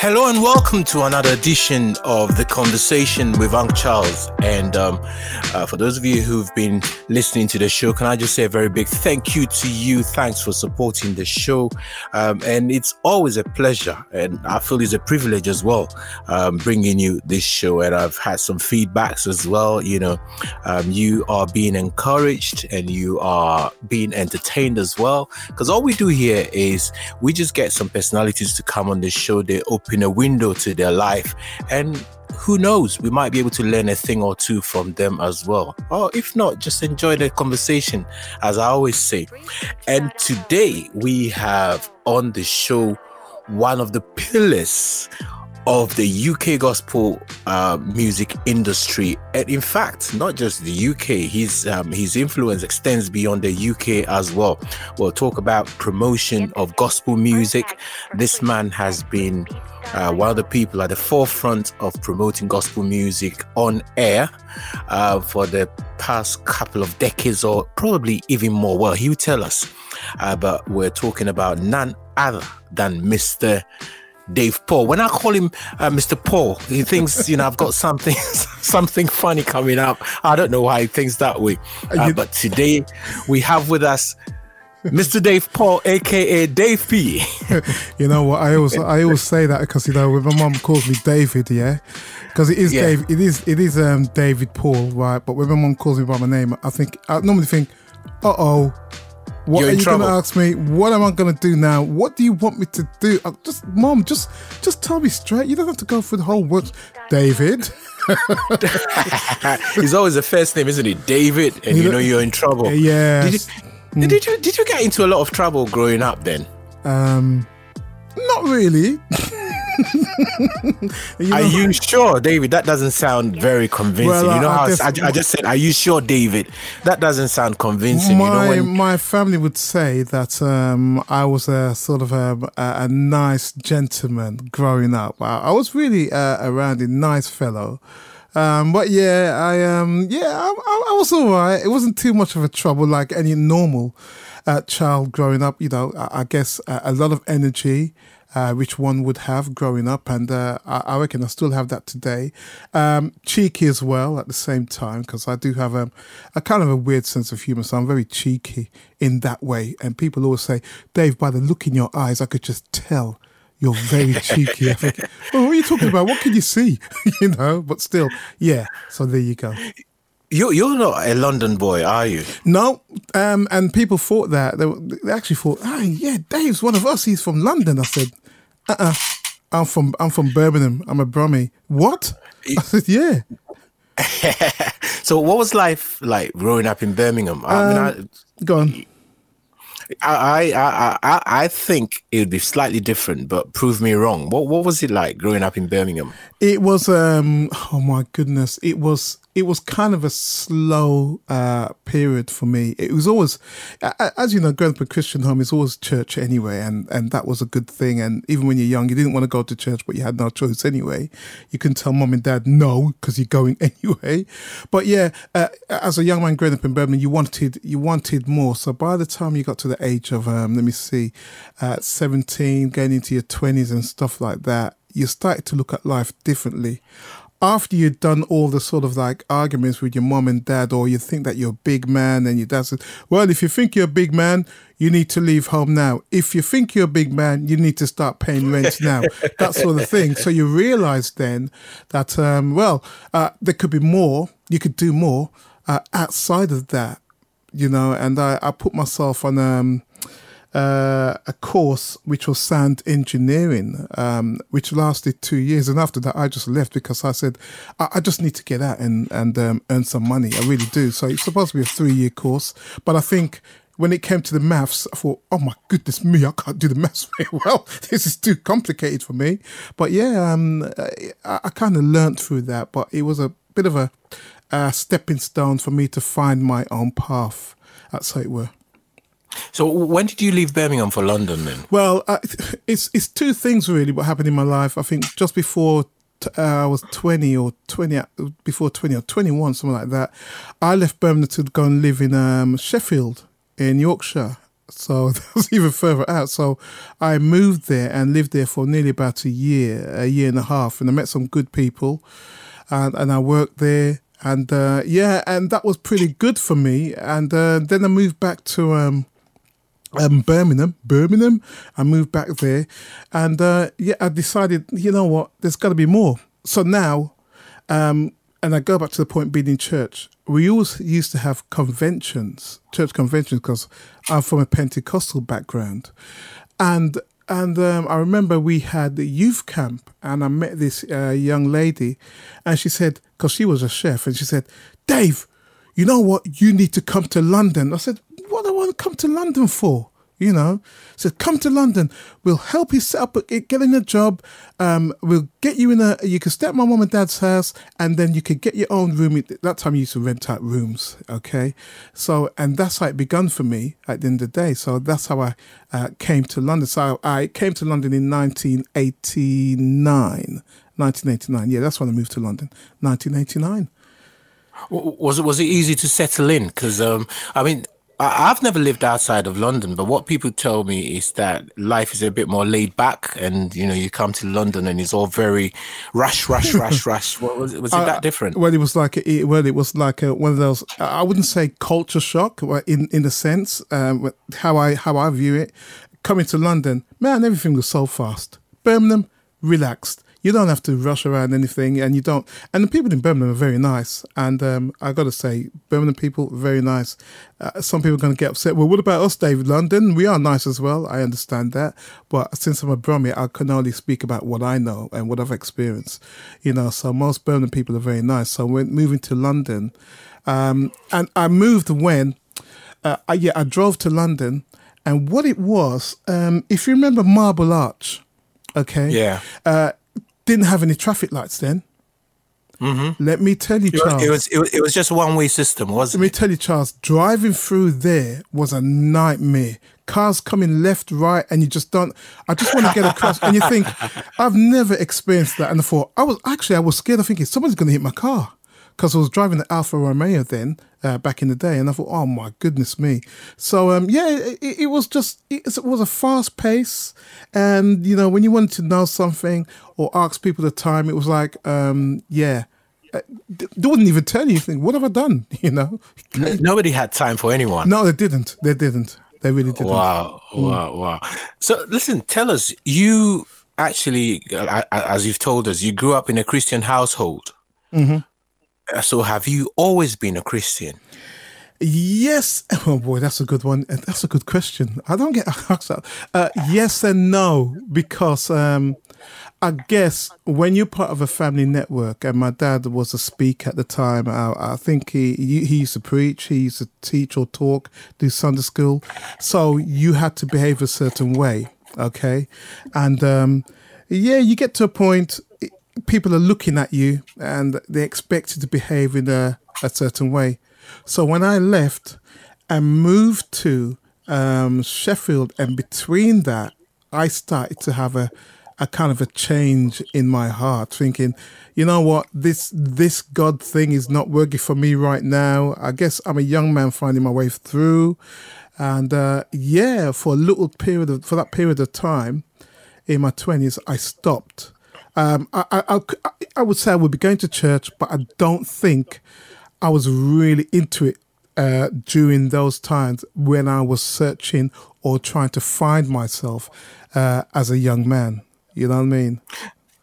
Hello and welcome to another edition of the conversation with Uncle Charles. And um, uh, for those of you who've been listening to the show, can I just say a very big thank you to you? Thanks for supporting the show. Um, and it's always a pleasure, and I feel it's a privilege as well, um, bringing you this show. And I've had some feedbacks as well. You know, um, you are being encouraged and you are being entertained as well. Because all we do here is we just get some personalities to come on the show. They open open a window to their life. And who knows, we might be able to learn a thing or two from them as well. Or if not, just enjoy the conversation, as I always say. And today we have on the show one of the pillars of the UK gospel uh, music industry, and in fact, not just the UK. His um, his influence extends beyond the UK as well. We'll talk about promotion of gospel music. This man has been uh, one of the people at the forefront of promoting gospel music on air uh, for the past couple of decades, or probably even more. Well, he'll tell us. Uh, but we're talking about none other than Mr. Dave Paul. When I call him uh, Mr. Paul, he thinks, you know, I've got something something funny coming up. I don't know why he thinks that way. Uh, but today we have with us Mr. Dave Paul, aka Dave P. you know what? I always I always say that because you know when my mom calls me David, yeah, because it is yeah. Dave. It is it is um David Paul, right? But when my mom calls me by my name, I think I normally think, uh oh what You're are you going to ask me? What am I going to do now? What do you want me to do? Uh, just, mom, just, just tell me straight. You don't have to go through the whole words, David. He's always the first name, isn't it? David, and you, you know, you're in trouble. Yeah. Did, you, did you did you get into a lot of trouble growing up then? Um, not really. you know, are you sure, David? That doesn't sound very convincing. Well, you know I, how I, I, just said, "Are you sure, David?" That doesn't sound convincing. My you know, when... my family would say that um, I was a sort of a, a, a nice gentleman growing up. I, I was really uh, around a nice fellow. Um, but yeah, I um, yeah, I, I, was all right. It wasn't too much of a trouble like any normal uh, child growing up. You know, I, I guess a, a lot of energy uh, which one would have growing up, and uh, I, I, reckon I still have that today. Um, cheeky as well at the same time because I do have a, a kind of a weird sense of humor, so I'm very cheeky in that way. And people always say, Dave, by the look in your eyes, I could just tell you're very cheeky. I think, well, what are you talking about? What can you see? you know, but still, yeah. So there you go. You you're not a London boy, are you? No, um, and people thought that they, they actually thought, oh yeah, Dave's one of us. He's from London. I said, uh, uh-uh. uh, i am from I'm from Birmingham. I'm a Brummie. What? I said, yeah. so, what was life like growing up in Birmingham? I um, mean, I, go on. I, I I I think it would be slightly different, but prove me wrong. What what was it like growing up in Birmingham? It was um oh my goodness, it was it was kind of a slow uh, period for me. It was always, as you know, growing up a Christian home is always church anyway, and, and that was a good thing. And even when you're young, you didn't want to go to church, but you had no choice anyway. You can tell mom and dad no because you're going anyway. But yeah, uh, as a young man growing up in Birmingham, you wanted you wanted more. So by the time you got to the age of um, let me see, uh, 17, getting into your 20s and stuff like that, you started to look at life differently after you'd done all the sort of like arguments with your mom and dad, or you think that you're a big man, and your dad says, Well, if you think you're a big man, you need to leave home now. If you think you're a big man, you need to start paying rent now. that sort of thing. So you realize then that, um, well, uh, there could be more, you could do more uh, outside of that, you know, and I, I put myself on, um, uh, a course which was sound engineering, um, which lasted two years. And after that, I just left because I said, I, I just need to get out and, and um, earn some money. I really do. So it's supposed to be a three year course. But I think when it came to the maths, I thought, oh my goodness me, I can't do the maths very well. this is too complicated for me. But yeah, um, I, I kind of learned through that. But it was a bit of a, a stepping stone for me to find my own path, how it were. So when did you leave Birmingham for London then? Well, uh, it's it's two things really. What happened in my life? I think just before uh, I was 20 or 20, uh, before 20 or 21, something like that, I left Birmingham to go and live in um, Sheffield in Yorkshire. So that was even further out. So I moved there and lived there for nearly about a year, a year and a half, and I met some good people, and and I worked there, and uh, yeah, and that was pretty good for me. And uh, then I moved back to. Um, um, Birmingham, Birmingham. I moved back there, and uh, yeah, I decided, you know what, there's got to be more. So now, um, and I go back to the point being in church. We always used to have conventions, church conventions, because I'm from a Pentecostal background, and and um, I remember we had the youth camp, and I met this uh, young lady, and she said, because she was a chef, and she said, Dave, you know what? You need to come to London. I said, want to come to London for? You know, said, come to London. We'll help you set up, get in a job. Um, we'll get you in a, you can stay at my mom and dad's house and then you could get your own room. At that time, you used to rent out rooms. Okay. So, and that's how it begun for me at the end of the day. So that's how I uh, came to London. So I came to London in 1989. 1989. Yeah, that's when I moved to London. 1989. Was it was it easy to settle in? Because um, I mean, I, have never lived outside of London, but what people tell me is that life is a bit more laid back, and you know, you come to London and it's all very rush, rush, rush, rush. What, was, was it uh, that different? Well, it was like a, well, it was like a, one of those. I wouldn't say culture shock, in in a sense, um, how I how I view it. Coming to London, man, everything was so fast. Birmingham, relaxed you don't have to rush around anything, and you don't. And the people in Birmingham are very nice, and um, I got to say, Birmingham people very nice. Uh, some people are going to get upset. Well, what about us, David? London, we are nice as well. I understand that, but since I'm a Brummie, I can only speak about what I know and what I've experienced. You know, so most Birmingham people are very nice. So when moving to London, um, and I moved when, uh, I, yeah, I drove to London, and what it was, um, if you remember Marble Arch. Okay. Yeah. Uh, didn't have any traffic lights then. Mm-hmm. Let me tell you, Charles. It was, it was, it was just one way system, wasn't Let me tell you, Charles. Driving through there was a nightmare. Cars coming left, right, and you just don't. I just want to get across, and you think, I've never experienced that. And I thought, I was actually, I was scared of thinking someone's going to hit my car because I was driving the Alfa Romeo then uh, back in the day, and I thought, oh my goodness me. So um, yeah, it, it, was just it, it, was a fast pace, and you know when you wanted to know something or ask people the time, it was like um, yeah. Uh, they wouldn't even tell you anything. What have I done? You know, nobody had time for anyone. No, they didn't. They didn't. They really didn't. Wow, mm. wow, wow. So listen, tell us. You actually, uh, as you've told us, you grew up in a Christian household. Mm-hmm. Uh, so, have you always been a Christian? Yes. Oh boy, that's a good one. Uh, that's a good question. I don't get asked that. Uh, yes and no, because um, I guess when you're part of a family network, and my dad was a speaker at the time, I, I think he, he used to preach, he used to teach or talk, do Sunday school. So you had to behave a certain way, okay? And um, yeah, you get to a point people are looking at you and they expect you to behave in a, a certain way. So when I left and moved to um, Sheffield, and between that, I started to have a, a kind of a change in my heart, thinking, you know what, this this God thing is not working for me right now. I guess I'm a young man finding my way through, and uh, yeah, for a little period of for that period of time in my twenties, I stopped um, I, I, I, would say I would be going to church, but I don't think I was really into it uh, during those times when I was searching or trying to find myself uh, as a young man. You know what I mean?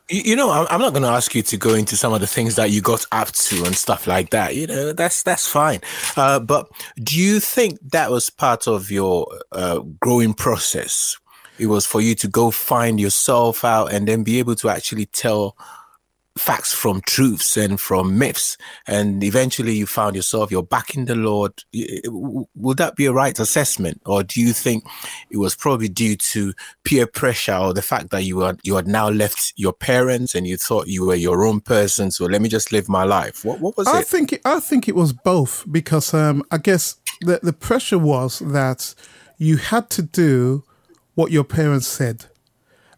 You know, I'm not going to ask you to go into some of the things that you got up to and stuff like that. You know, that's that's fine. Uh, but do you think that was part of your uh, growing process it was for you to go find yourself out and then be able to actually tell facts from truths and from myths. And eventually you found yourself, you're back in the Lord. Would that be a right assessment? Or do you think it was probably due to peer pressure or the fact that you were, you had now left your parents and you thought you were your own person? So let me just live my life. What, what was I it? Think it, I think it was both because um, I guess the, the pressure was that you had to do what your parents said,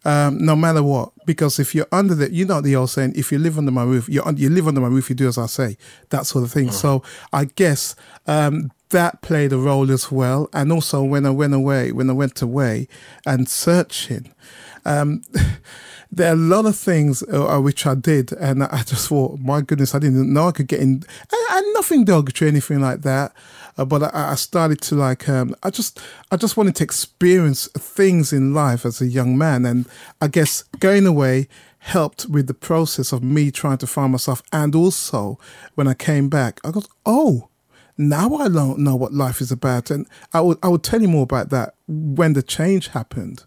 um, no matter what. Because if you're under the, you know the old saying, if you live under my roof, you you live under my roof, you do as I say, that sort of thing. Mm. So I guess um, that played a role as well. And also when I went away, when I went away and searching, um, there are a lot of things uh, which I did, and I just thought, my goodness, I didn't know I could get in, and, and nothing derogatory, anything like that. Uh, but I, I, started to like, um, I just, I just wanted to experience things in life as a young man, and I guess going away helped with the process of me trying to find myself, and also when I came back, I got, oh, now I don't know what life is about, and I would, I would tell you more about that when the change happened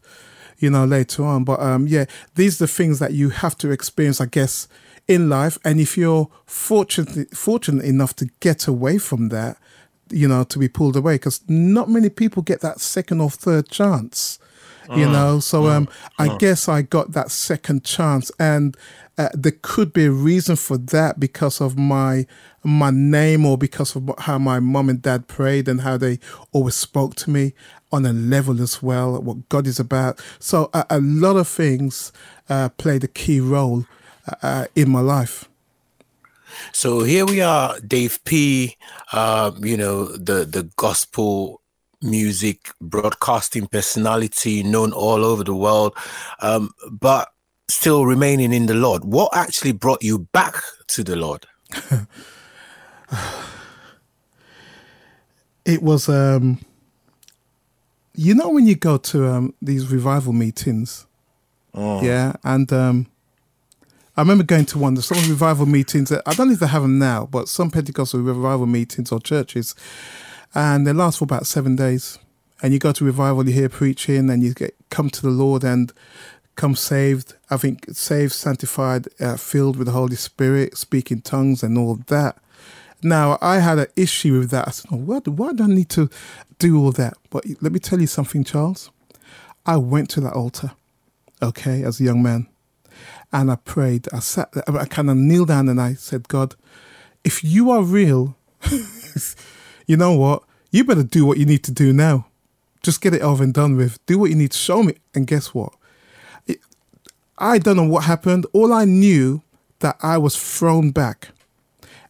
you know, later on. But um, yeah, these are the things that you have to experience, I guess, in life. And if you're fortunate fortunate enough to get away from that, you know, to be pulled away, because not many people get that second or third chance. You mm. know, so mm. um, I mm. guess I got that second chance, and uh, there could be a reason for that because of my my name or because of how my mom and dad prayed and how they always spoke to me on a level as well, what God is about. So uh, a lot of things uh, played a key role uh, in my life. So here we are, Dave P. Uh, you know the the gospel music broadcasting personality known all over the world, um, but still remaining in the Lord. What actually brought you back to the Lord? it was um, you know when you go to um, these revival meetings, oh. yeah, and um, I remember going to one. of some revival meetings. that, I don't know if they have them now, but some Pentecostal revival meetings or churches, and they last for about seven days. And you go to revival, you hear preaching, and you get come to the Lord and come saved. I think saved, sanctified, uh, filled with the Holy Spirit, speaking tongues, and all that. Now, I had an issue with that. I said, why, why do I need to do all that? But let me tell you something, Charles. I went to that altar, okay, as a young man, and I prayed. I sat I kind of kneeled down and I said, God, if you are real, you know what? You better do what you need to do now. Just get it over and done with. Do what you need to show me. And guess what? I don't know what happened. All I knew that I was thrown back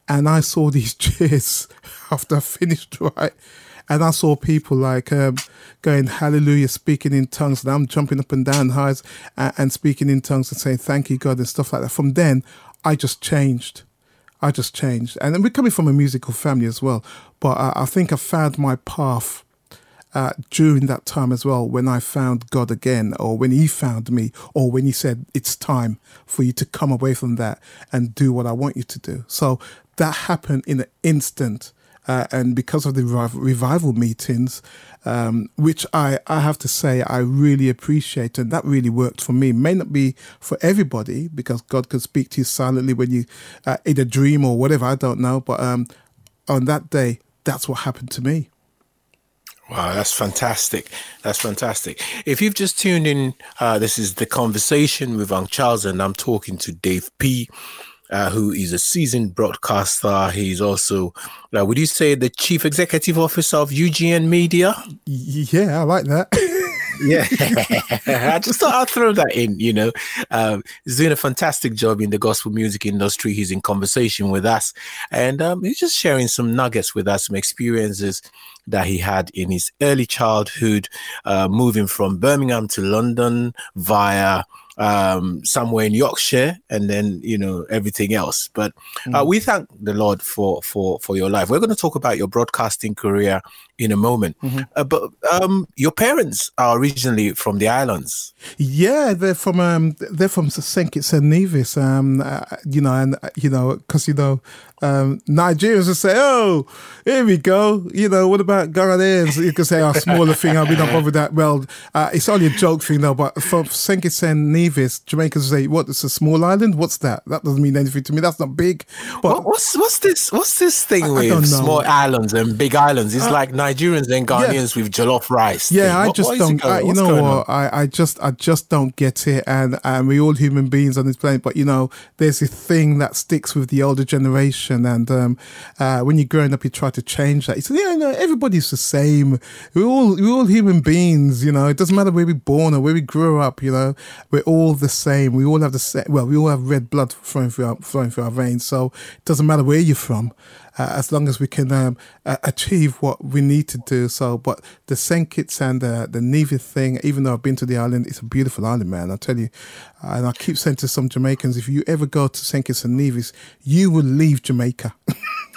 and I saw these cheers after I finished, right? And I saw people like um, going hallelujah, speaking in tongues, and I'm jumping up and down highs and, and speaking in tongues and saying thank you God and stuff like that. From then, I just changed. I just changed, and we're coming from a musical family as well. But I, I think I found my path uh, during that time as well when I found God again, or when He found me, or when He said, It's time for you to come away from that and do what I want you to do. So that happened in an instant. Uh, and because of the revival meetings, um, which I, I have to say I really appreciate, and that really worked for me. May not be for everybody because God could speak to you silently when you uh, in a dream or whatever. I don't know, but um, on that day, that's what happened to me. Wow, that's fantastic. That's fantastic. If you've just tuned in, uh, this is the conversation with Uncle Charles, and I'm talking to Dave P uh, who is a seasoned broadcaster. He's also, uh, would you say, the chief executive officer of UGN Media? Yeah, I like that. yeah, I just thought I'd throw that in. You know, um, he's doing a fantastic job in the gospel music industry. He's in conversation with us, and um, he's just sharing some nuggets with us, some experiences that he had in his early childhood, uh, moving from Birmingham to London via um, somewhere in Yorkshire, and then you know everything else. But uh, mm. we thank the Lord for for for your life. We're going to talk about your broadcasting career in a moment. Mm-hmm. Uh, but um, your parents are originally from the islands. Yeah, they're from um, they're from St Kitts and Nevis. Um, uh, you know, and uh, you know, because you know, um, Nigerians will say, "Oh, here we go." You know, what about Ghanaians? You can say, "Oh, smaller thing." I'll be not bothered that. Well, uh, it's only a joke thing though. But for and Nevis, Jamaicans say, "What? It's a small island. What's that? That doesn't mean anything to me. That's not big." But what's what's this? What's this thing I, with I small islands and big islands? It's uh, like Nigerians and Ghanaians yeah. with jollof rice. Yeah. I just don't. I, you know what? I, I just I just don't get it. And and we all human beings on this planet, but you know, there's a thing that sticks with the older generation. And um, uh, when you're growing up, you try to change that. You say, yeah, no, everybody's the same. We're all we're all human beings. You know, it doesn't matter where we're born or where we grew up. You know, we're all the same. We all have the same. Well, we all have red blood flowing through our flowing through our veins. So it doesn't matter where you're from. Uh, as long as we can um, uh, achieve what we need to do. So, but the St. Kitts and the, the Nevis thing, even though I've been to the island, it's a beautiful island, man. I tell you. And I keep saying to some Jamaicans, if you ever go to St. Kitts and Nevis, you will leave Jamaica.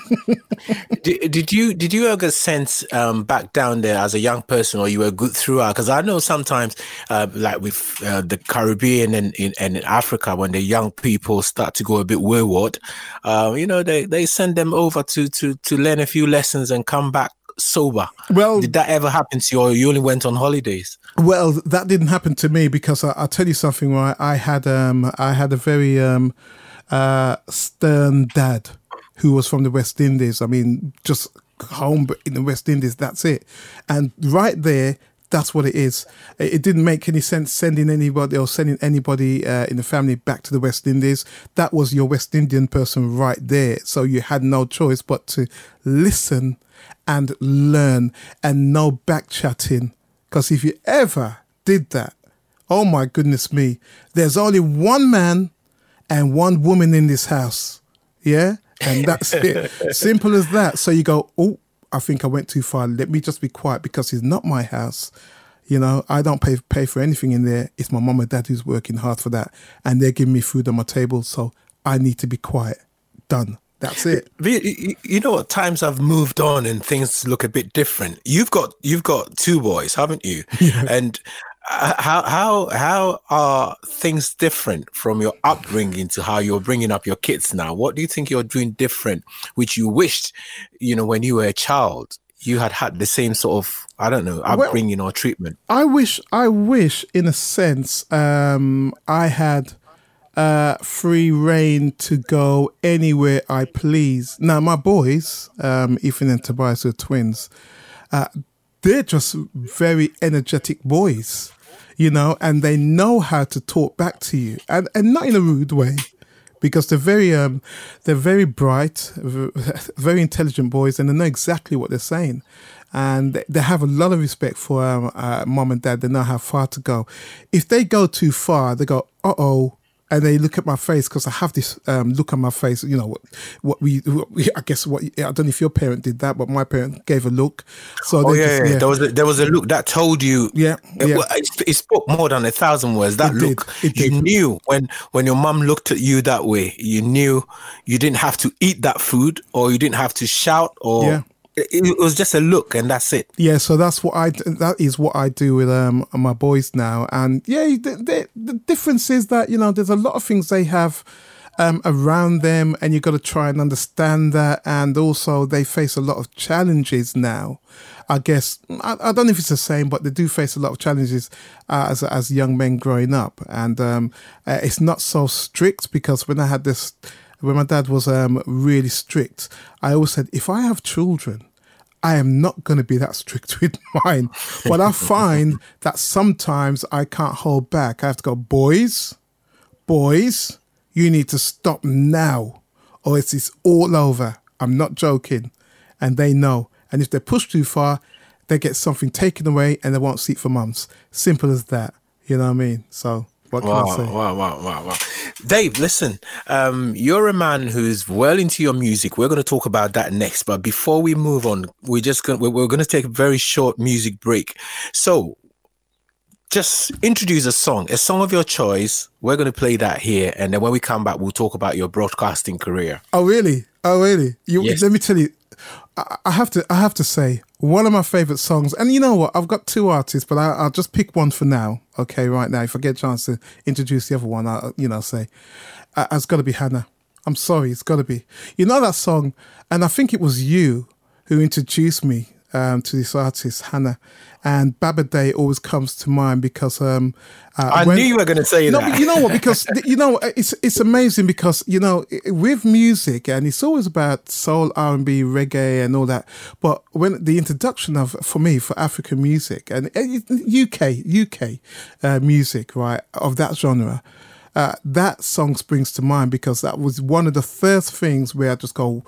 did, did, you did you ever sense um, back down there as a young person, or you were good throughout? Because I know sometimes, uh, like with uh, the Caribbean and in, and in Africa, when the young people start to go a bit wayward, uh, you know, they, they send them over to to to learn a few lessons and come back sober. Well, did that ever happen to you, or you only went on holidays? Well, that didn't happen to me because I, will tell you something. Right, I had um I had a very um uh stern dad who was from the West Indies. I mean, just home in the West Indies, that's it. And right there, that's what it is. It didn't make any sense sending anybody or sending anybody uh, in the family back to the West Indies. That was your West Indian person right there. So you had no choice but to listen and learn and no back chatting. Because if you ever did that, oh my goodness me, there's only one man and one woman in this house. Yeah? And that's it. Simple as that. So you go, oh, I think I went too far. Let me just be quiet because it's not my house. You know, I don't pay pay for anything in there. It's my mom and dad who's working hard for that, and they're giving me food on my table. So I need to be quiet. Done. That's it. You know what? Times have moved on and things look a bit different. You've got you've got two boys, haven't you? Yeah. And how how how are things different from your upbringing to how you're bringing up your kids now? What do you think you're doing different, which you wished, you know, when you were a child, you had had the same sort of I don't know upbringing well, or treatment? I wish, I wish, in a sense, um, I had uh, free reign to go anywhere I please. Now, my boys, um, Ethan and Tobias, are twins. Uh, they're just very energetic boys you know, and they know how to talk back to you, and and not in a rude way, because they're very um they're very bright, very intelligent boys, and they know exactly what they're saying, and they have a lot of respect for um, uh, mom and dad. They know how far to go. If they go too far, they go, uh oh and they look at my face because I have this um, look on my face. You know what, what, we, what we, I guess what I don't know if your parent did that, but my parent gave a look. So oh yeah, just, yeah, there was a, there was a look that told you. Yeah, yeah. It, it spoke more than a thousand words. That it look, you knew when when your mom looked at you that way. You knew you didn't have to eat that food, or you didn't have to shout, or yeah it was just a look and that's it. Yeah so that's what i that is what i do with um my boys now. And yeah the, the, the difference is that you know there's a lot of things they have um, around them and you've got to try and understand that. And also they face a lot of challenges now. I guess i, I don't know if it's the same but they do face a lot of challenges uh, as, as young men growing up. And um, uh, it's not so strict because when i had this when my dad was um, really strict, I always said, if I have children, I am not going to be that strict with mine. But I find that sometimes I can't hold back. I have to go, boys, boys, you need to stop now, or it's, it's all over. I'm not joking. And they know. And if they push too far, they get something taken away and they won't it for months. Simple as that. You know what I mean? So what can wow, I say? Wow, wow, wow, wow. Dave, listen, um, you're a man who's well into your music. We're going to talk about that next. But before we move on, we're just going we're, we're going to take a very short music break. So just introduce a song, a song of your choice. We're going to play that here. And then when we come back, we'll talk about your broadcasting career. Oh, really? Oh, really? You, yes. Let me tell you, I have to I have to say one of my favorite songs, and you know what? I've got two artists, but I, will just pick one for now. Okay, right now. If I get a chance to introduce the other one, I you know say uh, it's got to be Hannah. I'm sorry, it's got to be. You know that song, and I think it was you who introduced me um, to this artist, Hannah. And Baba Day always comes to mind because um, uh, I when, knew you were going to say no, that. But you know what? Because you know it's it's amazing because you know with music and it's always about soul, R and B, reggae, and all that. But when the introduction of for me for African music and UK UK uh, music right of that genre. Uh, that song springs to mind because that was one of the first things where I just go,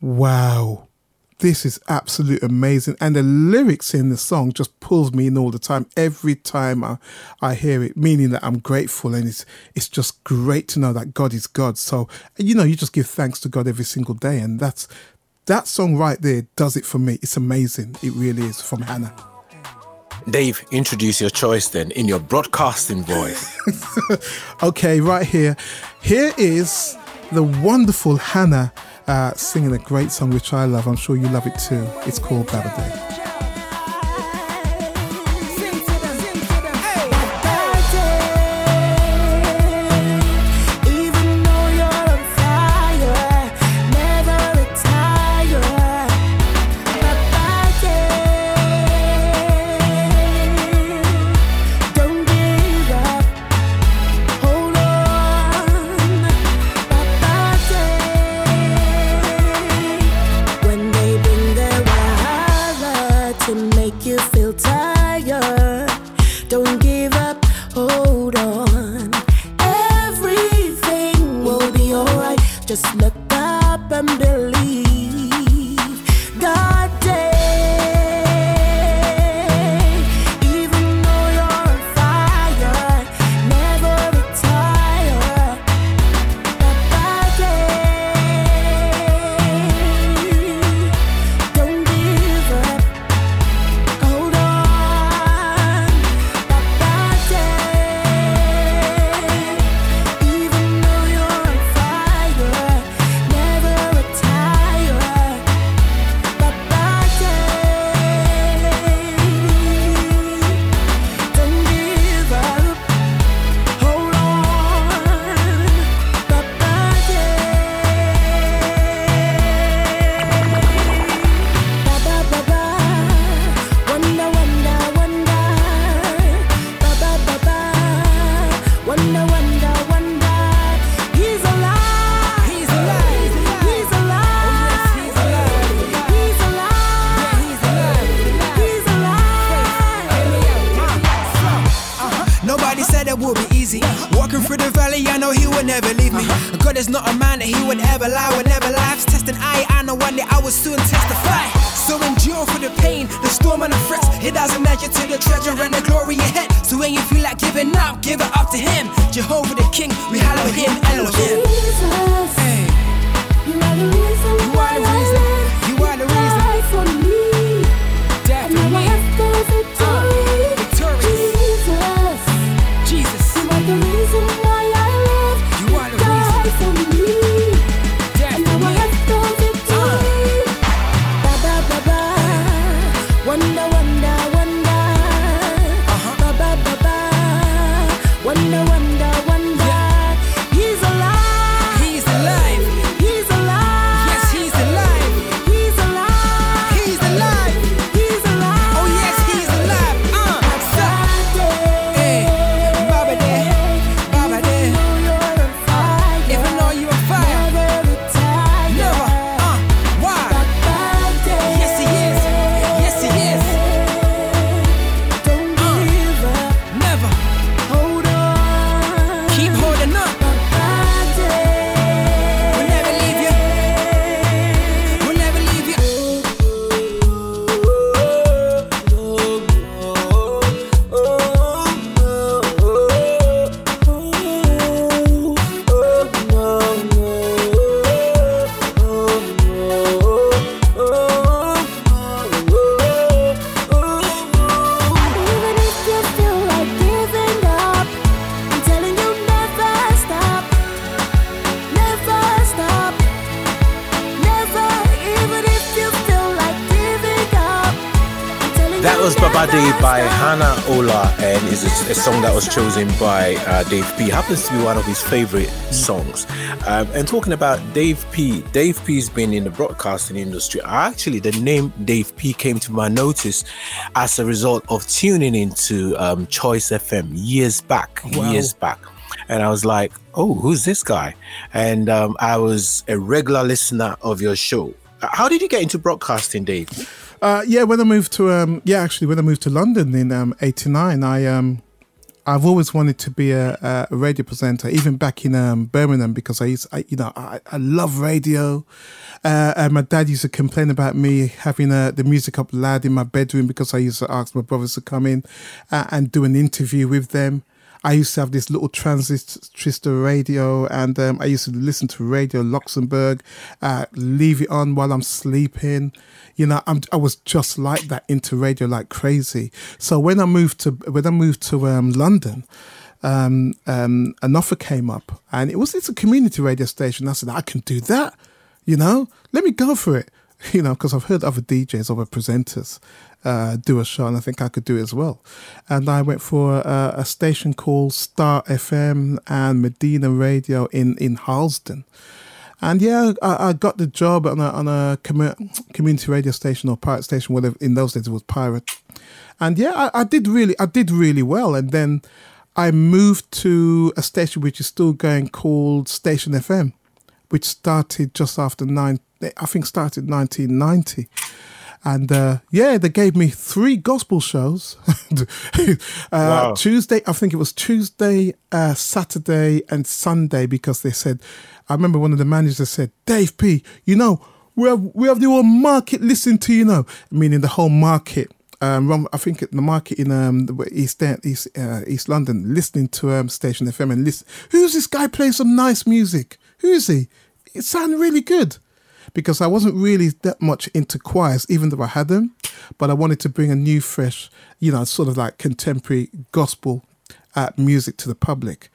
wow, this is absolutely amazing. And the lyrics in the song just pulls me in all the time. Every time I, I hear it, meaning that I'm grateful and it's it's just great to know that God is God. So you know, you just give thanks to God every single day. And that's that song right there does it for me. It's amazing. It really is from Hannah. Dave, introduce your choice then in your broadcasting voice. okay, right here. Here is the wonderful Hannah uh, singing a great song which I love. I'm sure you love it too. It's called me. God is not a man that he would ever lie whenever life's testing. I, I know one day I will soon testify. So endure for the pain, the storm and the threats. It doesn't measure to the treasure and the glory ahead. So when you feel like giving up, give it up to him. Jehovah the King, we hallow him, Elohim. Jesus, hey. You are the reason. You are the reason. Babade. was chosen by uh, Dave P. Happens to be one of his favorite songs. Um, and talking about Dave P, Dave P's been in the broadcasting industry. Actually, the name Dave P came to my notice as a result of tuning into um, Choice FM years back, wow. years back. And I was like, oh, who's this guy? And um, I was a regular listener of your show. How did you get into broadcasting, Dave? Uh, yeah, when I moved to um, yeah, actually, when I moved to London in um, '89, I um, I've always wanted to be a, a radio presenter, even back in um, Birmingham, because I used, I, you know, I, I love radio. Uh, and my dad used to complain about me having uh, the music up loud in my bedroom because I used to ask my brothers to come in uh, and do an interview with them. I used to have this little transistor radio, and um, I used to listen to Radio Luxembourg, uh, leave it on while I'm sleeping. You know, I'm, I was just like that into radio like crazy. So when I moved to when I moved to um, London, um, um, an offer came up, and it was it's a community radio station. I said I can do that. You know, let me go for it. You know, because I've heard other DJs, other presenters uh, do a show, and I think I could do it as well. And I went for a, a station called Star FM and Medina Radio in in Harlesden. And yeah, I, I, got the job on a, on a community radio station or pirate station, whatever. In those days, it was pirate. And yeah, I, I did really, I did really well. And then I moved to a station which is still going called Station FM, which started just after nine, I think started 1990. And uh, yeah, they gave me three gospel shows. uh, wow. Tuesday, I think it was Tuesday, uh, Saturday, and Sunday because they said, I remember one of the managers said, Dave P, you know, we have, we have the whole market listening to you know, meaning the whole market um, I think the market in um, East East uh, East London, listening to um, Station FM and listen. Who's this guy playing some nice music? Who is he? It sounded really good because I wasn't really that much into choirs, even though I had them. But I wanted to bring a new, fresh, you know, sort of like contemporary gospel uh, music to the public,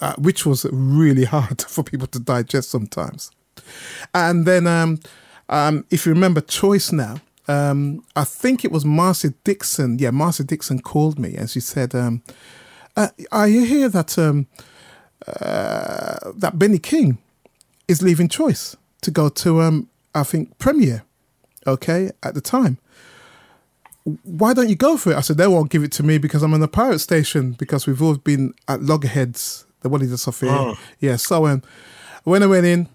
uh, which was really hard for people to digest sometimes. And then, um, um, if you remember Choice now, um, I think it was Marcia Dixon. Yeah, Marcia Dixon called me and she said, um, uh, "I hear that um, uh, that Benny King is leaving Choice to go to, um, I think, Premier. Okay, at the time." Why don't you go for it? I said they won't give it to me because I'm on the pirate station because we've all been at loggerheads, the one in the Sophia. Oh. Yeah, so um, when I went in,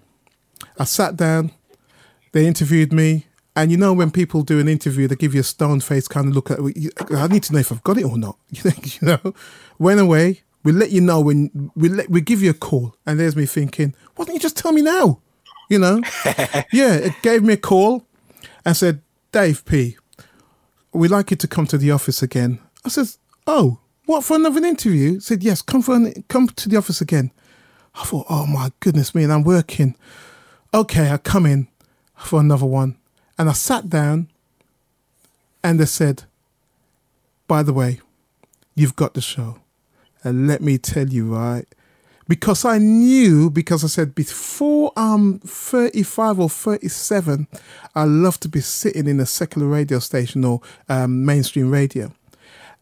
I sat down. They interviewed me. And you know when people do an interview, they give you a stone face kind of look at. I need to know if I've got it or not. You think you know? Went away. We let you know when we let we give you a call, and there's me thinking, why don't you just tell me now? You know? yeah, it gave me a call and said, Dave P, we'd like you to come to the office again. I said, oh, what for another interview? said, yes, come for an, come to the office again. I thought, oh my goodness me, and I'm working. Okay, I come in for another one. And I sat down and they said, by the way, you've got the show. And let me tell you, right? Because I knew, because I said before I'm 35 or 37, I love to be sitting in a secular radio station or um, mainstream radio.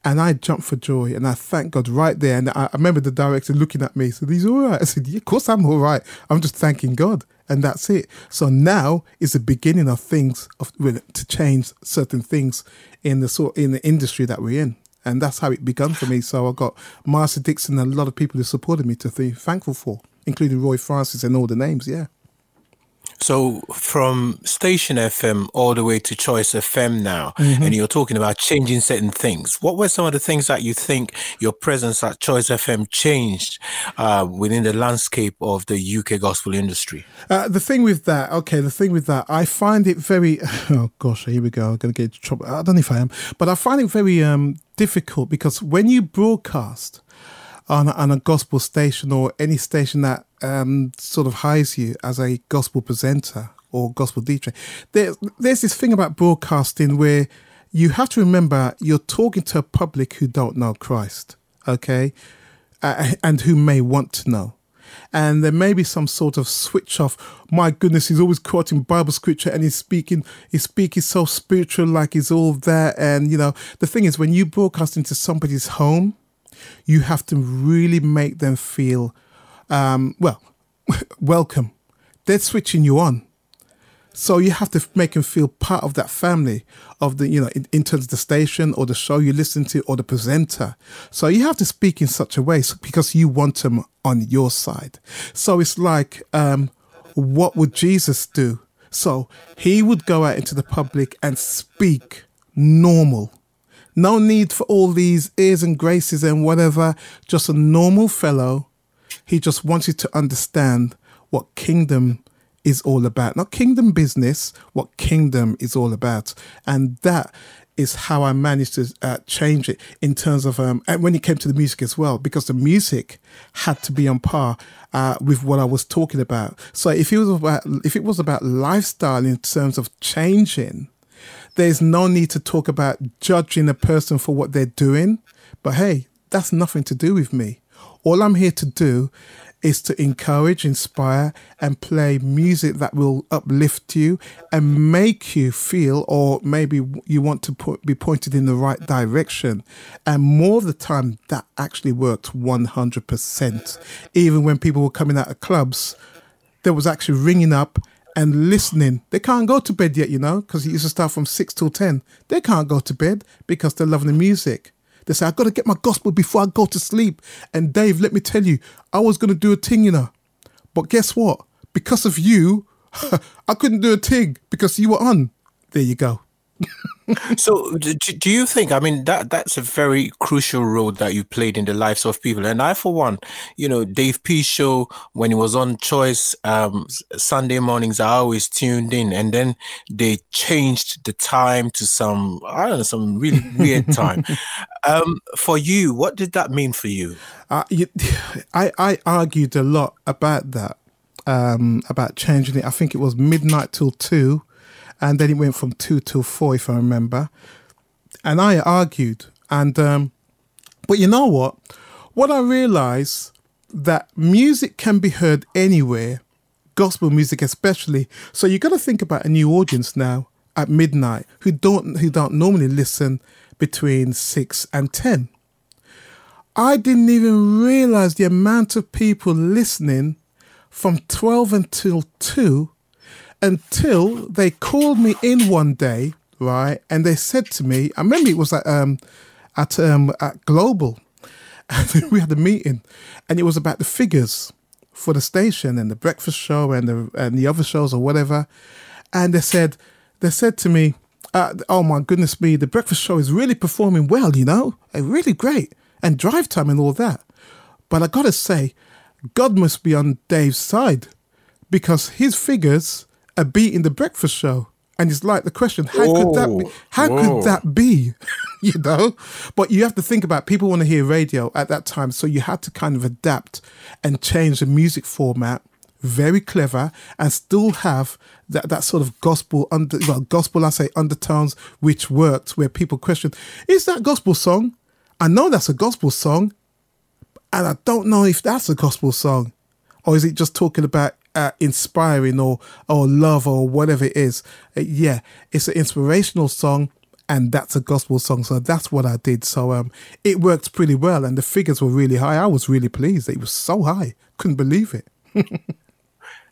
And I jumped for joy and I thank God right there. And I, remember the director looking at me, said, He's all right. I said, yeah, Of course I'm all right. I'm just thanking God and that's it. So now is the beginning of things of to change certain things in the sort in the industry that we're in, and that's how it began for me. So I got Marcia Dixon and a lot of people who supported me to be thankful for, including Roy Francis and all the names. Yeah. So from Station FM all the way to Choice FM now, mm-hmm. and you're talking about changing certain things. What were some of the things that you think your presence at Choice FM changed uh, within the landscape of the UK gospel industry? Uh, the thing with that, okay, the thing with that, I find it very. Oh gosh, here we go. I'm going to get into trouble. I don't know if I am, but I find it very um, difficult because when you broadcast on, on a gospel station or any station that um, sort of hires you as a gospel presenter or gospel DJ, there, there's this thing about broadcasting where you have to remember you're talking to a public who don't know Christ, okay, uh, and who may want to know. And there may be some sort of switch off. My goodness, he's always quoting Bible scripture and he's speaking, he's speaking so spiritual, like he's all there. And you know, the thing is, when you broadcast into somebody's home, you have to really make them feel, um, well, welcome. They're switching you on. So you have to make them feel part of that family of the, you know, in, in, terms of the station or the show you listen to or the presenter. So you have to speak in such a way because you want them on your side. So it's like, um, what would Jesus do? So he would go out into the public and speak normal no need for all these airs and graces and whatever. Just a normal fellow. He just wanted to understand what kingdom is all about. Not kingdom business, what kingdom is all about. And that is how I managed to uh, change it in terms of um, and when it came to the music as well, because the music had to be on par uh, with what I was talking about. So if it was about if it was about lifestyle in terms of changing, there's no need to talk about judging a person for what they're doing. But hey, that's nothing to do with me. All I'm here to do is to encourage, inspire, and play music that will uplift you and make you feel, or maybe you want to put, be pointed in the right direction. And more of the time, that actually worked 100%. Even when people were coming out of clubs, there was actually ringing up and listening. They can't go to bed yet, you know, because it used to start from 6 till 10. They can't go to bed because they're loving the music. They say, I got to get my gospel before I go to sleep. And Dave, let me tell you, I was going to do a thing, you know. But guess what? Because of you, I couldn't do a thing because you were on. There you go so do, do you think i mean that that's a very crucial role that you played in the lives of people. And i for one you know dave p. Show when he was on choice um, sunday mornings i always tuned in. And then they changed the time to some i don't know some really weird time. Um, for you what did that mean for you? Uh, you, i i argued a lot about that um, about changing it. I think it was midnight till two and then it went from two till four, if I remember. And I argued, and um, but you know what? What I realized that music can be heard anywhere, gospel music especially. So you got to think about a new audience now at midnight who don't who don't normally listen between six and ten. I didn't even realize the amount of people listening from 12 until 2 until they called me in one day, right? And they said to me, I remember it was at um at um at Global, we had a meeting, and it was about the figures for the station and the breakfast show and the and the other shows or whatever, and they said they said to me, uh, "Oh my goodness me, the breakfast show is really performing well, you know, uh, really great, and drive time and all that." But I gotta say, God must be on Dave's side because his figures a beat in the breakfast show. And it's like the question, how Whoa. could that be? How Whoa. could that be? you know? But you have to think about people want to hear radio at that time. So you had to kind of adapt and change the music format. Very clever and still have that, that sort of gospel under well, gospel I say undertones which worked where people question, is that gospel song? I know that's a gospel song, and I don't know if that's a gospel song. Or is it just talking about uh, inspiring or or love or whatever it is. Uh, yeah, it's an inspirational song and that's a gospel song. So that's what I did. So um, it worked pretty well, and the figures were really high. I was really pleased. It was so high, couldn't believe it.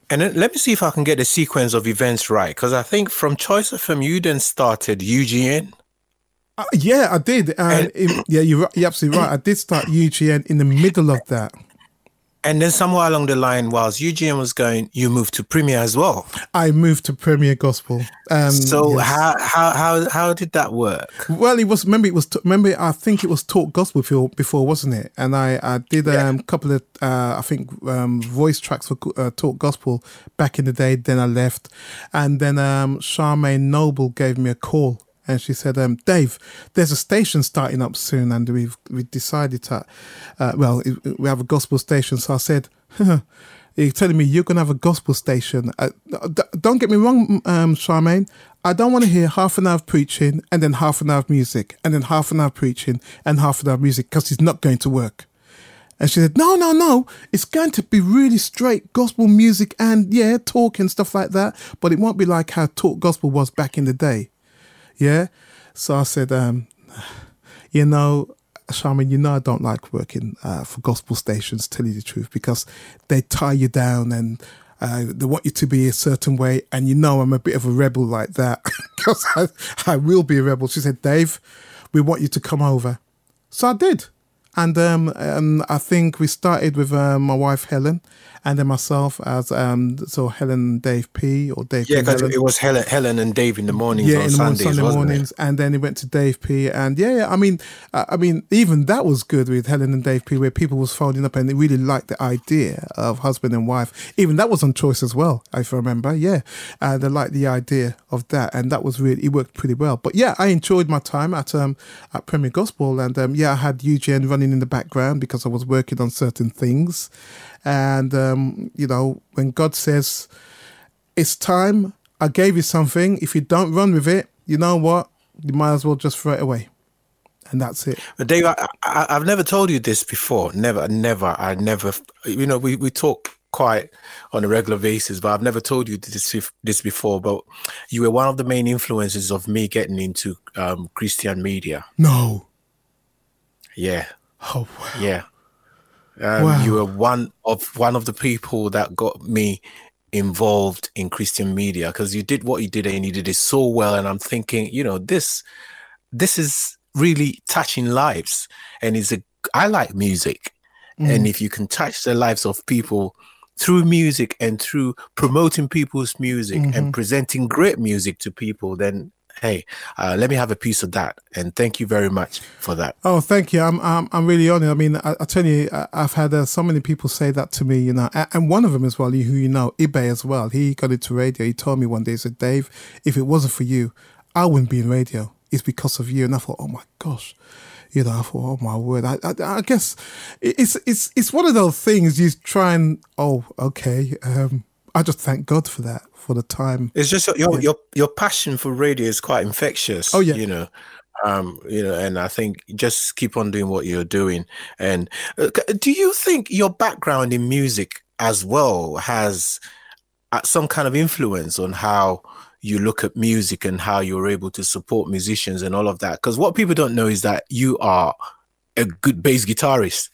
and then let me see if I can get the sequence of events right, because I think from Choice FM you then started UGN. Uh, yeah, I did. and, yeah, you're, you're absolutely right. I did start UGN in the middle of that. And then somewhere along the line, whilst UGN was going, you moved to Premier as well. I moved to Premier Gospel. Um, so yes. how how how how did that work? Well, it was remember it was remember I think it was Talk Gospel before, before wasn't it? And I I did a yeah. um, couple of uh, I think um, voice tracks for uh, Talk Gospel back in the day. Then I left, and then um, Charmaine Noble gave me a call and she said, um, "Dave, there's a station starting up soon, and we've we decided to, uh, well, we have a gospel station." So I said, "You're telling me you're to have a gospel station? Uh, don't get me wrong, um, Charmaine. I don't want to hear half an hour of preaching and then half an hour of music and then half an hour of preaching and half an hour of music because it's not going to work." And she said, No, no, no. It's going to be really straight gospel music and, yeah, talk and stuff like that. But it won't be like how talk gospel was back in the day. Yeah. So I said, um, you know, Charmaine, you know I don't like working uh, for gospel stations, tell you the truth, because they tie you down and uh, they want you to be a certain way. And you know I'm a bit of a rebel like that, because I, I will be a rebel. She said, Dave, we want you to come over. So I did. And um, um, I think we started with uh, my wife Helen, and then myself as um, so Helen Dave P or Dave. Yeah, because it was Helen, Helen and Dave in the mornings. Yeah, in the Sundays, Sunday mornings, it? and then it went to Dave P. And yeah, yeah, I mean, uh, I mean, even that was good with Helen and Dave P, where people was phoning up and they really liked the idea of husband and wife. Even that was on Choice as well, if I remember. Yeah, uh, they liked the idea of that, and that was really it worked pretty well. But yeah, I enjoyed my time at um at Premier Gospel, and um, yeah, I had UGN running in the background because I was working on certain things, and um, you know when God says it's time, I gave you something. If you don't run with it, you know what? You might as well just throw it away and that's it. But Dave, I, I, have never told you this before. Never, never. I never. You know, we, we talk quite on a regular basis, but I've never told you this this before. But you were one of the main influences of me getting into um, Christian media. No. Yeah. Oh. Wow. Yeah. Um, wow. You were one of one of the people that got me involved in Christian media because you did what you did and you did it so well. And I'm thinking, you know, this this is really touching lives, and it's a I like music, mm. and if you can touch the lives of people through music and through promoting people's music mm-hmm. and presenting great music to people, then hey, uh, let me have a piece of that. And thank you very much for that. Oh, thank you. I'm I'm, I'm really honored. I mean, I, I tell you, I've had uh, so many people say that to me, you know, and one of them as well, who you know, Ibe as well. He got into radio. He told me one day, he said, Dave, if it wasn't for you, I wouldn't be in radio. It's because of you. And I thought, oh my gosh you know, I thought, oh my word. I, I, I, guess it's it's it's one of those things you try and oh okay. Um, I just thank God for that for the time. It's just your your your passion for radio is quite infectious. Oh yeah, you know. Um, you know, and I think just keep on doing what you're doing. And uh, do you think your background in music as well has uh, some kind of influence on how you look at music and how you're able to support musicians and all of that. Because what people don't know is that you are a good bass guitarist.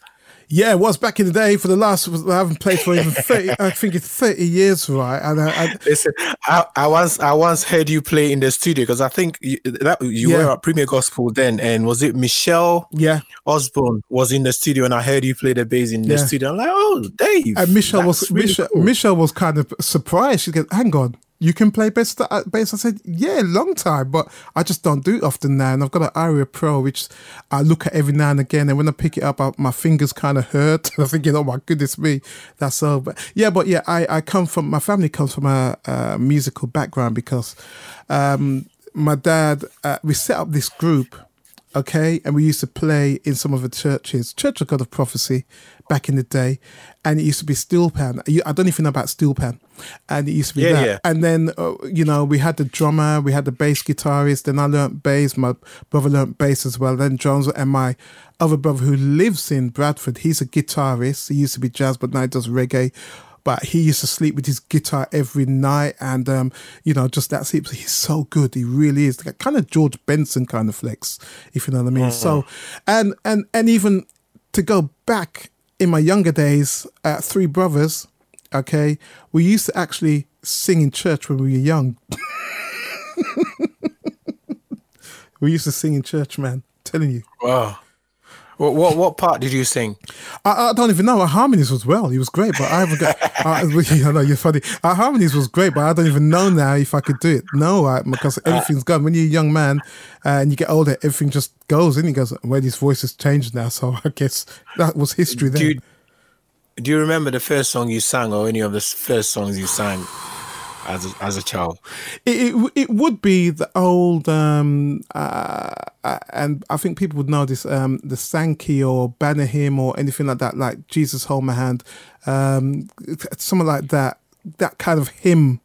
Yeah, it was back in the day. For the last, I haven't played for even thirty. I think it's thirty years, right? And I, I listen. I, I, once, I once heard you play in the studio because I think you, that you yeah. were at Premier Gospel then, and was it Michelle? Yeah, Osborne was in the studio, and I heard you play the bass in the yeah. studio. I'm like, oh, Dave. And Michelle was really Michelle, cool. Michelle was kind of surprised. She goes, "Hang on, you can play bass, uh, bass. I said, yeah, long time, but I just don't do it often now. And I've got an Aria Pro, which I look at every now and again. And when I pick it up, I, my fingers kind of hurt. I'm thinking, oh my goodness me, that's so. But yeah, but yeah, I, I come from, my family comes from a, a musical background because um, my dad, uh, we set up this group okay? And we used to play in some of the churches, Church of God of Prophecy, back in the day, and it used to be steel pan. I don't even know about steel pan, and it used to be yeah, that. Yeah. And then uh, you know we had the drummer, we had the bass guitarist. Then I learned bass. My brother learned bass as well. Then drums, and my other brother who lives in Bradford, he's a guitarist. He used to be jazz, but now he does reggae but he used to sleep with his guitar every night and um, you know just that sleep he's so good he really is like kind of george benson kind of flex if you know what i mean mm-hmm. so and and and even to go back in my younger days, uh, three brothers, okay, we used to actually sing in church when we were young. we used to sing in church, man. I'm telling you. Wow. What, what what part did you sing? I, I don't even know. Our harmonies was well. He was great, but I haven't got. I, I know you're funny. Our harmonies was great, but I don't even know now if I could do it. No, I, because everything's gone. When you're a young man uh, and you get older, everything just goes. And he goes, "Well, his voice has changed now." So I guess that was history. Then. Do you, do you remember the first song you sang, or any of the first songs you sang? As a, as a child? It, it, it would be the old, um, uh, uh, and I think people would know this, um, the Sankey or Banner Hymn or anything like that, like Jesus Hold My Hand, um, something like that, that kind of hymn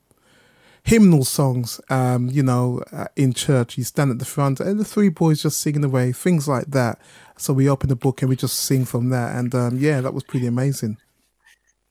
hymnal songs, um, you know, uh, in church. You stand at the front and the three boys just singing away, things like that. So we open the book and we just sing from that. And um, yeah, that was pretty amazing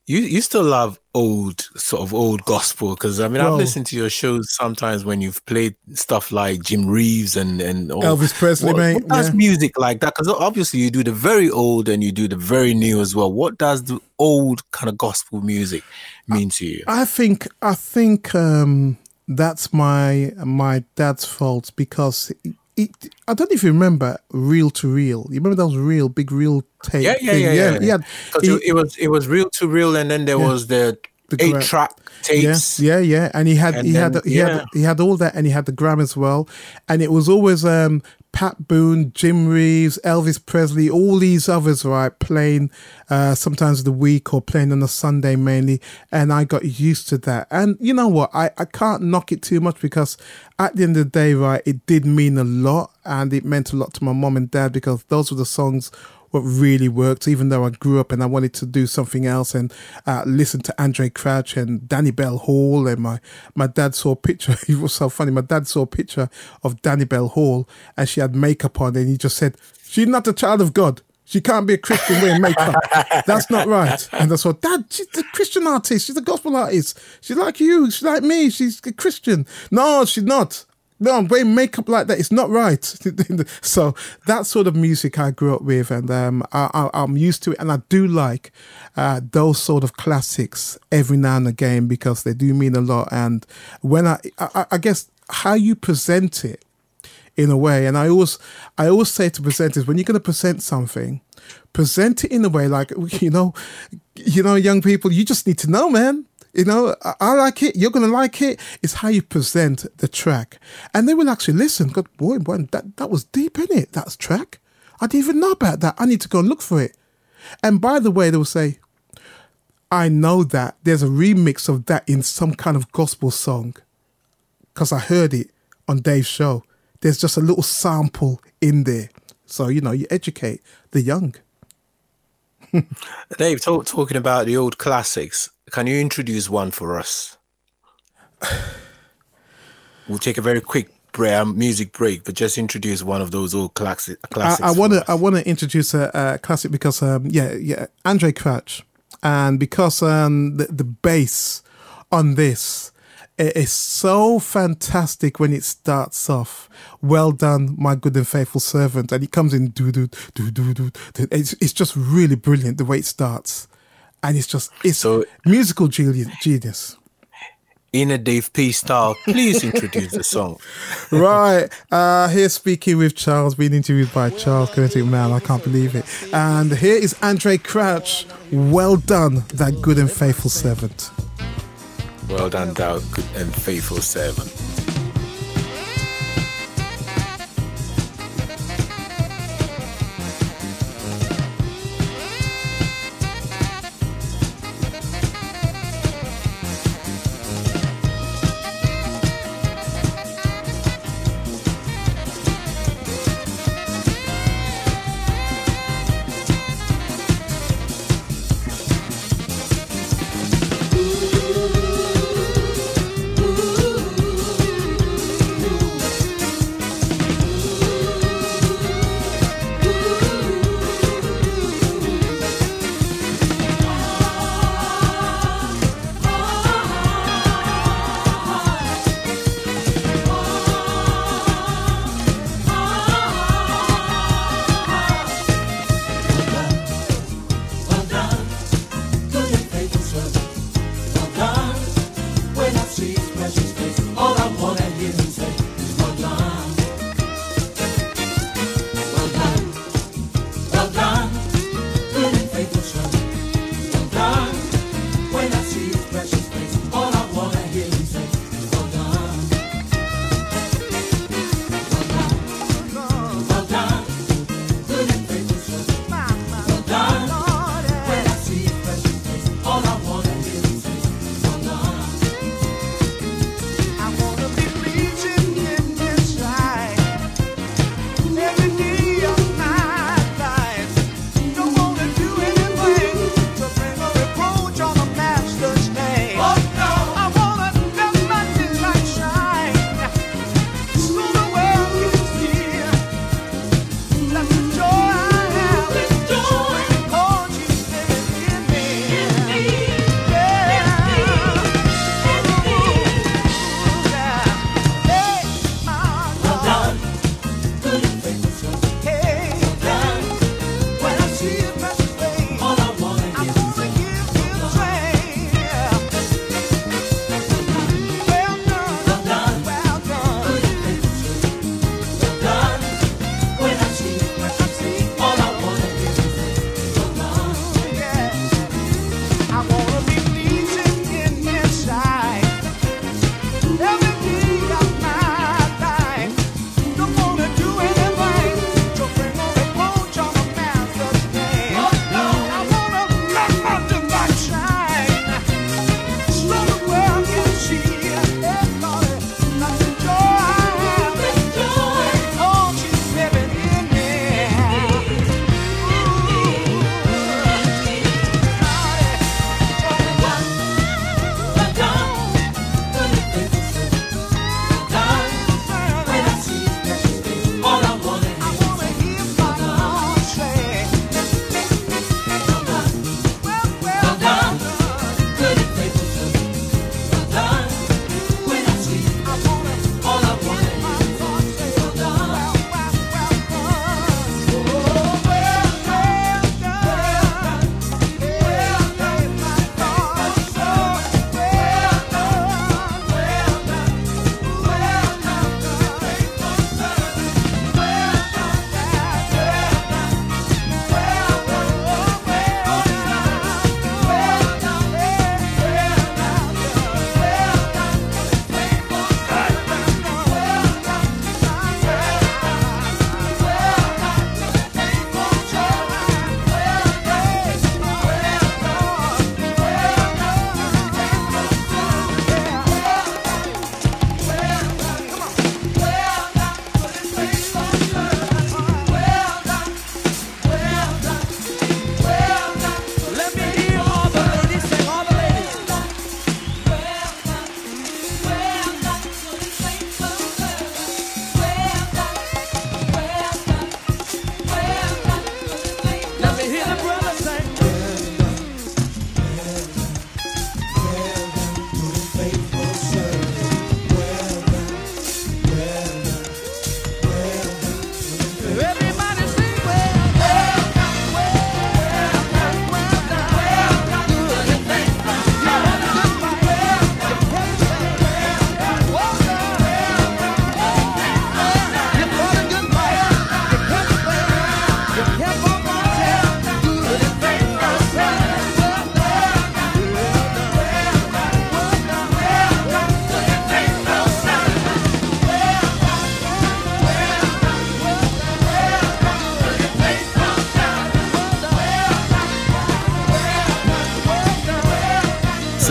you you still love old sort of old gospel because I mean I've listened to your shows sometimes when you've played stuff like Jim Reeves and and Elvis Presley, what, mate. What does yeah. music like that? Because obviously you do the very old and you do the very new as well. What does the old kind of gospel music mean to you? I think I think um, that's my my dad's fault because it, I don't even remember reel to reel. You remember that was real big reel tape? Yeah, yeah, yeah, yeah. yeah. yeah. It, it, was it was reel to reel, and then there was the the eight track tapes. Yeah, yeah, yeah. And he had And he had then- he yeah. had he had all that, and he had the gram as well. And it was always um, Pat Boone, Jim Reeves, Elvis Presley, all these others, right, playing uh, sometimes the week or playing on a Sunday mainly. And I got used to that. And you know what? I, I can't knock it too much because at the end of the day, right, it did mean a lot, and it meant a lot to my mom and dad because those were the songs what really worked, even though I grew up and I wanted to do something else and uh, listen to Andraé Crouch and Danniebelle Hall. And my, my dad saw a picture. It was so funny. My dad saw a picture of Danniebelle Hall and she had makeup on and he just said, She's not a child of God. She can't be a Christian wearing makeup. That's not right. And I thought, Dad, she's a Christian artist. She's a gospel artist. She's like you. She's like me. She's a Christian. No, she's not. No, I'm wearing makeup like that. It's not right. so that sort of music I grew up with, and um, I, I'm used to it. And I do like uh, those sort of classics every now and again because they do mean a lot. And when I, I, I guess how you present it in a way. And I always, I always say to presenters, when you're going to present something, present it in a way like you know, you know, young people, you just need to know, man. You know, I, I like it. You're gonna like it. It's how you present the track, and they will actually listen. God, boy, boy that that was deep in it. That's track. I didn't even know about that. I need to go and look for it. And by the way, they will say, I know that there's a remix of that in some kind of gospel song because I heard it on Dave's show. There's just a little sample in there. So, you know, you educate the young. Dave, talk, talking about the old classics, can you introduce one for us? we'll take a very quick break, um, music break, but just introduce one of those old classic, classics. I want to. I want to introduce a, a classic because um yeah yeah Andraé Crouch and because um the, the bass on this it is so fantastic when it starts off. Well done, my good and faithful servant, and it comes in do do do do. do. It's it's just really brilliant the way it starts, and it's just it's So- musical genius. genius. In a Dave P style, please introduce the song. right. Uh, here speaking with Charles, being interviewed by Charles Kinetic Man. I can't believe it. And here is Andraé Crouch. Well done, that good and faithful servant. Well done, thou good and faithful servant.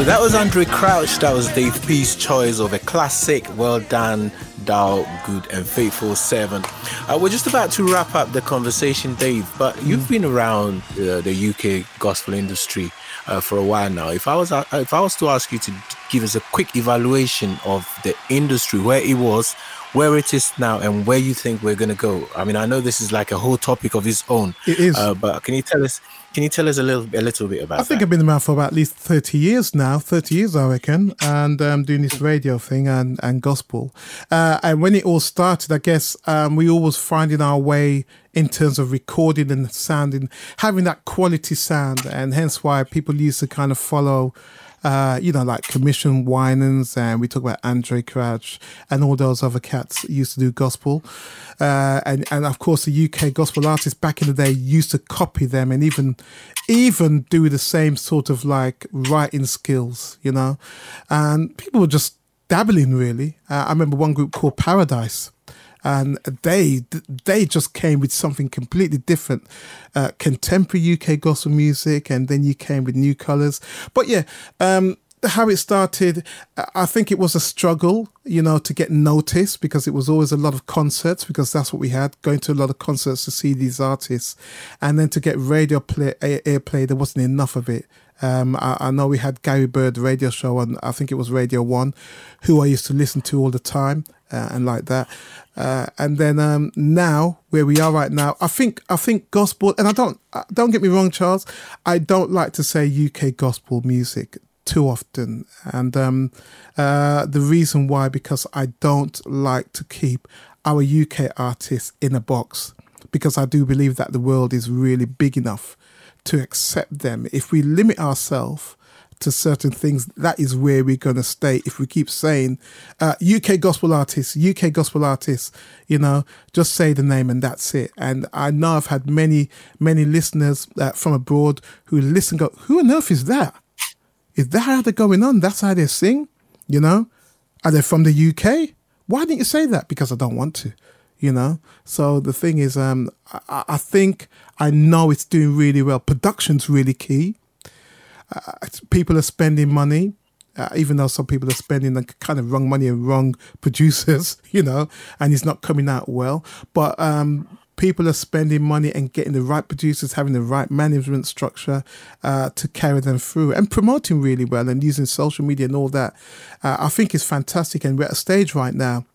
So that was Andraé Crouch. That was Dave P's choice of a classic. Well done, thou good and faithful servant. Uh, we're just about to wrap up the conversation, Dave. But you've been around uh, the UK gospel industry uh, for a while now. If I was uh, if I was to ask you to give us a quick evaluation of the industry, where it was, where it is now, and where you think we're going to go. I mean, I know this is like a whole topic of its own. It is. Uh, but can you tell us? Can you tell us a little a little bit about? I think that? I've been around for about at least thirty years now. Thirty years, I reckon, and um, doing this radio thing and and gospel. Uh, and when it all started, I guess um, we always finding our way in terms of recording and sounding, having that quality sound, and hence why people used to kind of follow uh, you know, like Commission Winans, and we talk about Andraé Crouch and all those other cats used to do gospel. Uh, and, and of course, the UK gospel artists back in the day used to copy them and even even do the same sort of like writing skills, you know. And people were just dabbling, really. Uh, I remember one group called Paradise and they they just came with something completely different, uh, contemporary UK gospel music, and then you came with new colours. But yeah, um, how it started, I think it was a struggle, you know, to get noticed because it was always a lot of concerts because that's what we had, going to a lot of concerts to see these artists, and then to get radio play airplay, there wasn't enough of it. Um, I, I, know we had Gary Bird radio show on, I think it was Radio One, who I used to listen to all the time uh, and like that. Uh, and then um, now, where we are right now, I think I think gospel, and I don't uh, don't get me wrong, Charles, I don't like to say UK gospel music too often, and um, uh, the reason why because I don't like to keep our UK artists in a box because I do believe that the world is really big enough to accept them. If we limit ourselves to certain things, that is where we're going to stay. If we keep saying uh, UK gospel artists, UK gospel artists, you know, just say the name and that's it. And I know I've had many, many listeners uh, from abroad who listen, go, who on earth is that? Is that how they're going on? That's how they sing, you know? Are they from the UK? Why didn't you say that? Because I don't want to you know. So the thing is, um, I, I, think I know it's doing really well. Production's really key. Uh, people are spending money, uh, even though some people are spending the kind of wrong money and wrong producers, you know, and it's not coming out well. But um, people are spending money and getting the right producers, having the right management structure uh, to carry them through and promoting really well and using social media and all that. Uh, I think is fantastic. And we're at a stage right now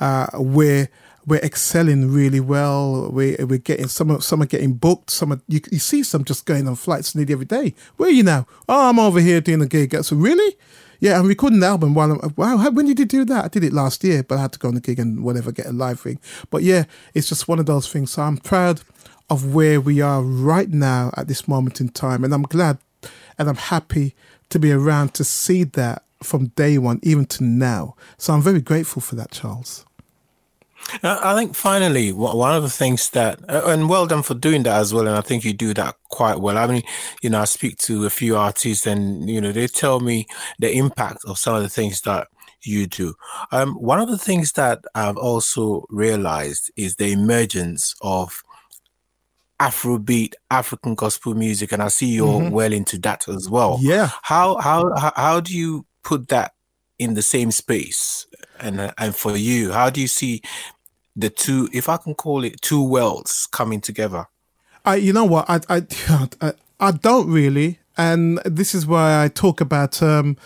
uh, where we're excelling really well. We're, we're getting some are, some are getting booked. Some are, you, you see some just going on flights nearly every day. Where are you now? Oh, I'm over here doing a gig. So really, yeah, I'm recording the album while I'm. Wow, how, when did you do that? I did it last year, but I had to go on the gig and whatever get a live thing. But yeah, it's just one of those things. So I'm proud of where we are right now at this moment in time, and I'm glad and I'm happy to be around to see that from day one even to now. So I'm very grateful for that, Charles. I think finally, one of the things that, and well done for doing that as well. And I think you do that quite well. I mean, you know, I speak to a few artists and, you know, they tell me the impact of some of the things that you do. Um, one of the things that I've also realized is the emergence of Afrobeat, African gospel music, and I see you're mm-hmm. well into that as well. Yeah. How how how do you put that in the same space? And and for you, how do you see the two, if I can call it two worlds coming together? I, you know what, I, I, I, I don't really, and this is why I talk about um,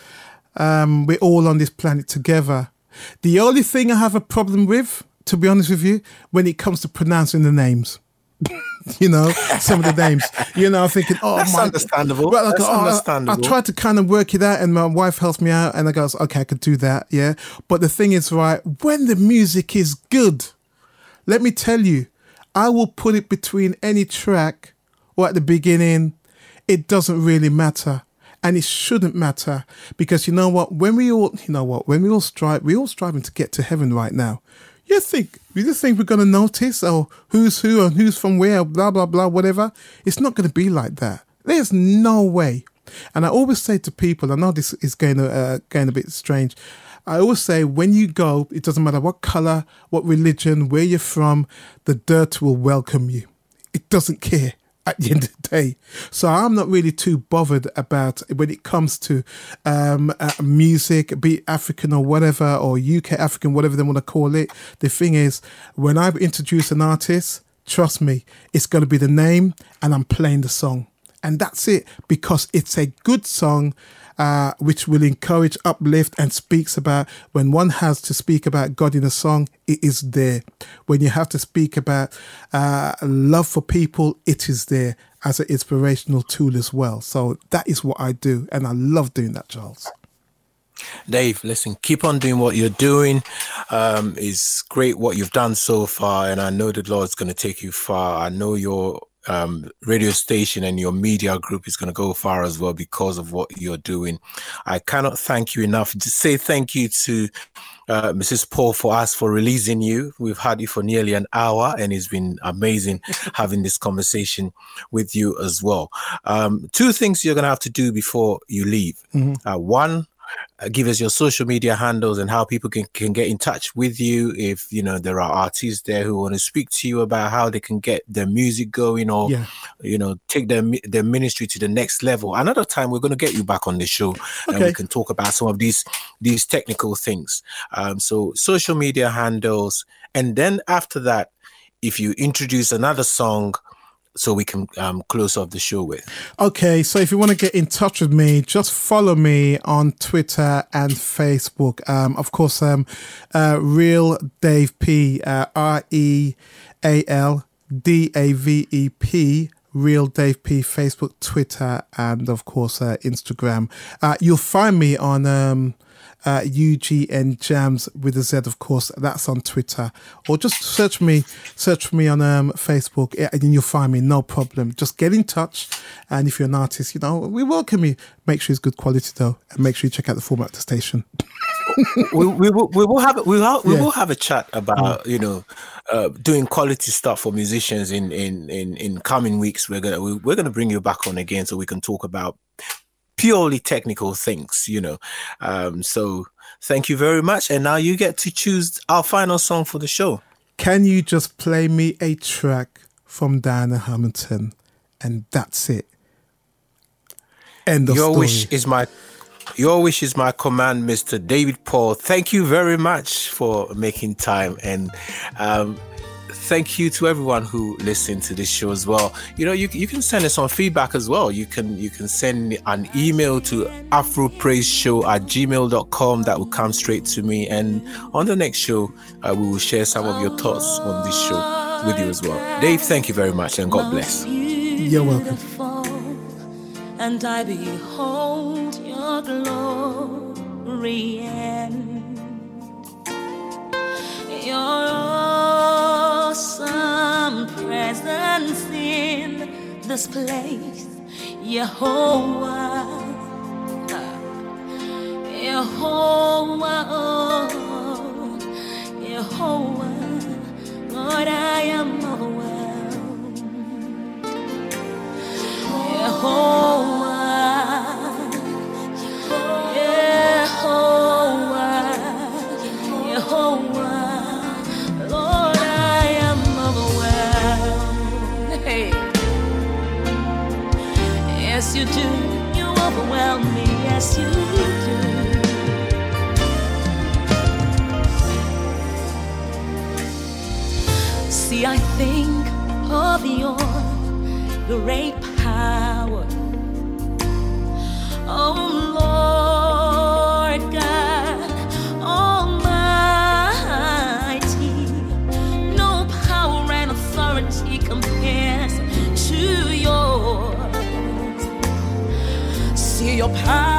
um, we're all on this planet together. The only thing I have a problem with, to be honest with you, when it comes to pronouncing the names. you know, some of the names. You know, I'm thinking, oh, That's my, understandable. Well, like, That's oh, understandable. I, I tried to kind of work it out, and my wife helps me out, and I goes, okay, I could do that, yeah. But the thing is, right, when the music is good, let me tell you, I will put it between any track or at the beginning. It doesn't really matter. And it shouldn't matter because you know what? When we all, you know what? When we all strive, we're all striving to get to heaven right now. You think, you just think we're going to notice, oh, who's who and who's from where, blah, blah, blah, whatever? It's not going to be like that. There's no way. And I always say to people, I know this is going to, uh, going a bit strange. I always say when you go, it doesn't matter what color, what religion, where you're from, the dirt will welcome you. It doesn't care. at the end of the day. So I'm not really too bothered about when it comes to um, uh, music, be it African or whatever, or UK African, whatever they want to call it. The thing is, when I introduce an artist, trust me, it's going to be the name and I'm playing the song. And that's it because it's a good song uh, which will encourage, uplift, and speaks about when one has to speak about God in a song, it is there. When you have to speak about uh, love for people, it is there as an inspirational tool as well. So that is what I do, and I love doing that, Charles. Dave, listen, keep on doing what you're doing. Um, it's great what you've done so far, and I know the Lord's going to take you far. I know you're um, radio station and your media group is going to go far as well because of what you're doing. I cannot thank you enough. To say thank you to uh, Mrs. Paul for us for releasing you. We've had you for nearly an hour, and it's been amazing having this conversation with you as well. Um, two things you're going to have to do before you leave. Mm-hmm. Uh, one, uh, give us your social media handles and how people can, can get in touch with you if you know there are artists there who want to speak to you about how they can get their music going or yeah. you know take their their ministry to the next level another time we're going to get you back on the show okay. and we can talk about some of these these technical things um, so social media handles and then after that if you introduce another song so we can um, close off the show with. Okay, so if you want to get in touch with me, just follow me on Twitter and Facebook. Um, of course, um, uh, Real Dave P, uh, R E A L D A V E P. Real Dave P, Facebook, Twitter, and of course uh, Instagram. Uh, you'll find me on um, uh, UGN Jams with a Z, of course. That's on Twitter, or just search me, search for me on um, Facebook, and you'll find me. No problem. Just get in touch, and if you're an artist, you know we welcome you. Make sure it's good quality though, and make sure you check out the format of the station. we, we, will, we will have we will, we yeah. will have a chat about mm. you know uh, doing quality stuff for musicians in in in in coming weeks. We're gonna we're gonna bring you back on again so we can talk about purely technical things, you know. Um, so thank you very much. And now you get to choose our final song for the show. Can you just play me a track from Diana Hamilton? And that's it. End of Your story. wish is my your wish is my command, Mr. David Paul. Thank you very much for making time and um, thank you to everyone who listened to this show as well. You know, you, you can send us some feedback as well. You can you can send an email to afropraiseshow at gmail.com. That will come straight to me. And on the next show, uh, we will share some of your thoughts on this show with you as well. Dave, thank you very much and God bless. You're welcome. And I behold your glory and your awesome presence in this place, Yehovah. Yehovah, oh, Yehovah, Lord, I am overwhelmed. Yehovah. You do. You overwhelm me, yes you do. See, I think of your great power. Your power